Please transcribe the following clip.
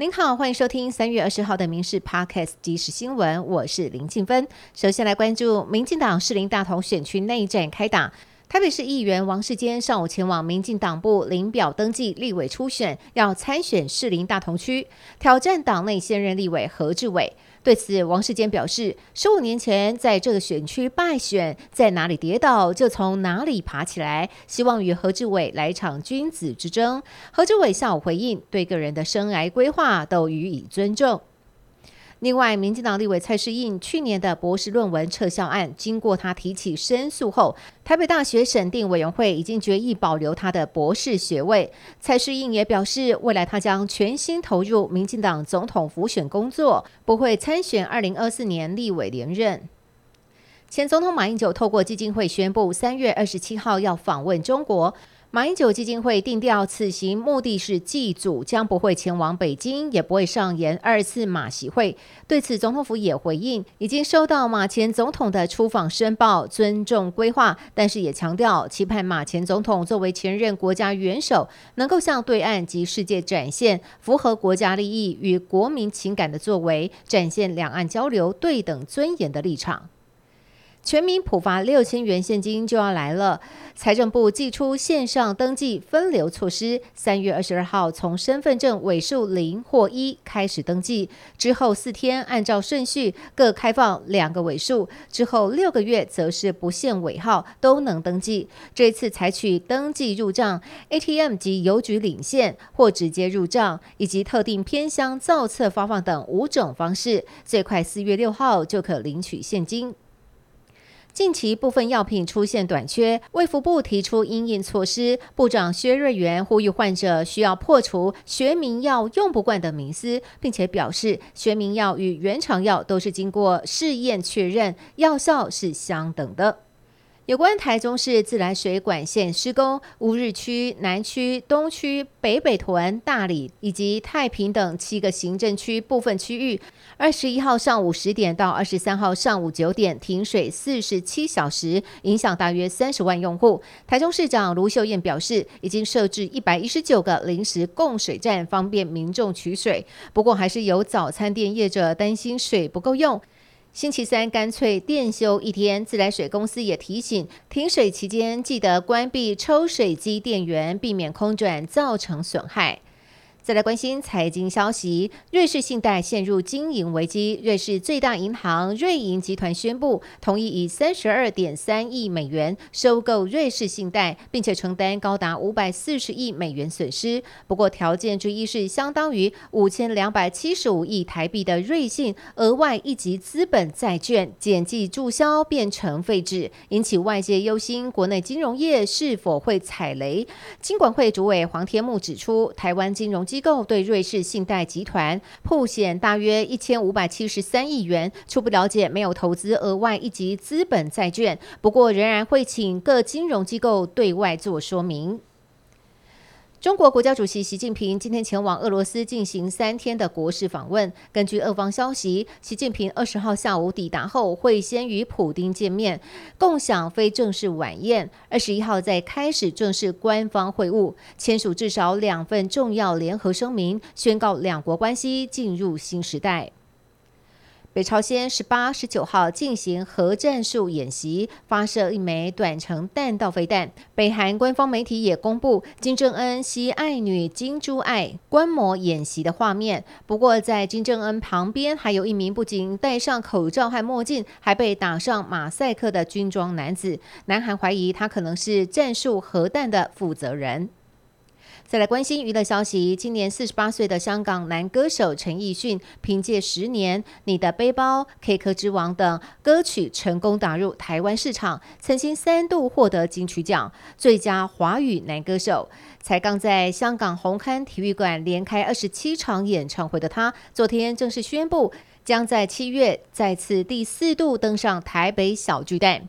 您好，欢迎收听三月二十号的《民事 Podcast》即时新闻，我是林静芬。首先来关注民进党士林大同选区内战开打。台北市议员王世坚上午前往民进党部领表登记立委初选，要参选士林大同区，挑战党内现任立委何志伟。对此，王世坚表示，十五年前在这个选区败选，在哪里跌倒就从哪里爬起来，希望与何志伟来场君子之争。何志伟下午回应，对个人的生涯规划都予以尊重。另外，民进党立委蔡世印去年的博士论文撤销案，经过他提起申诉后，台北大学审定委员会已经决议保留他的博士学位。蔡世印也表示，未来他将全心投入民进党总统辅选工作，不会参选二零二四年立委连任。前总统马英九透过基金会宣布，三月二十七号要访问中国。马英九基金会定调，此行目的是祭祖，将不会前往北京，也不会上演二次马席会。对此，总统府也回应，已经收到马前总统的出访申报，尊重规划，但是也强调，期盼马前总统作为前任国家元首，能够向对岸及世界展现符合国家利益与国民情感的作为，展现两岸交流对等尊严的立场。全民普发六千元现金就要来了，财政部寄出线上登记分流措施，三月二十二号从身份证尾数零或一开始登记，之后四天按照顺序各开放两个尾数，之后六个月则是不限尾号都能登记。这次采取登记入账、ATM 及邮局领现或直接入账，以及特定偏乡造册发放等五种方式，最快四月六号就可领取现金。近期部分药品出现短缺，卫福部提出应应措施。部长薛瑞元呼吁患者需要破除学名药用不惯的迷思，并且表示学名药与原厂药都是经过试验确认，药效是相等的。有关台中市自来水管线施工，乌日区、南区、东区、北北屯、大理以及太平等七个行政区部分区域，二十一号上午十点到二十三号上午九点停水四十七小时，影响大约三十万用户。台中市长卢秀燕表示，已经设置一百一十九个临时供水站，方便民众取水。不过，还是有早餐店业者担心水不够用。星期三干脆电休一天，自来水公司也提醒，停水期间记得关闭抽水机电源，避免空转造成损害。再来关心财经消息，瑞士信贷陷入经营危机。瑞士最大银行瑞银集团宣布，同意以三十二点三亿美元收购瑞士信贷，并且承担高达五百四十亿美元损失。不过，条件之一是相当于五千两百七十五亿台币的瑞信额外一级资本债券减记注销变成废纸，引起外界忧心，国内金融业是否会踩雷？金管会主委黄天木指出，台湾金融。机构对瑞士信贷集团铺险大约一千五百七十三亿元，初步了解没有投资额外一级资本债券，不过仍然会请各金融机构对外做说明。中国国家主席习近平今天前往俄罗斯进行三天的国事访问。根据俄方消息，习近平二十号下午抵达后，会先与普京见面，共享非正式晚宴。二十一号再开始正式官方会晤，签署至少两份重要联合声明，宣告两国关系进入新时代。北朝鲜十八、十九号进行核战术演习，发射一枚短程弹道飞弹。北韩官方媒体也公布金正恩携爱女金珠爱观摩演习的画面。不过，在金正恩旁边还有一名不仅戴上口罩和墨镜，还被打上马赛克的军装男子。南韩怀疑他可能是战术核弹的负责人。再来关心娱乐消息，今年四十八岁的香港男歌手陈奕迅，凭借《十年》《你的背包》《K 歌之王》等歌曲成功打入台湾市场，曾经三度获得金曲奖最佳华语男歌手。才刚在香港红磡体育馆连开二十七场演唱会的他，昨天正式宣布，将在七月再次第四度登上台北小巨蛋。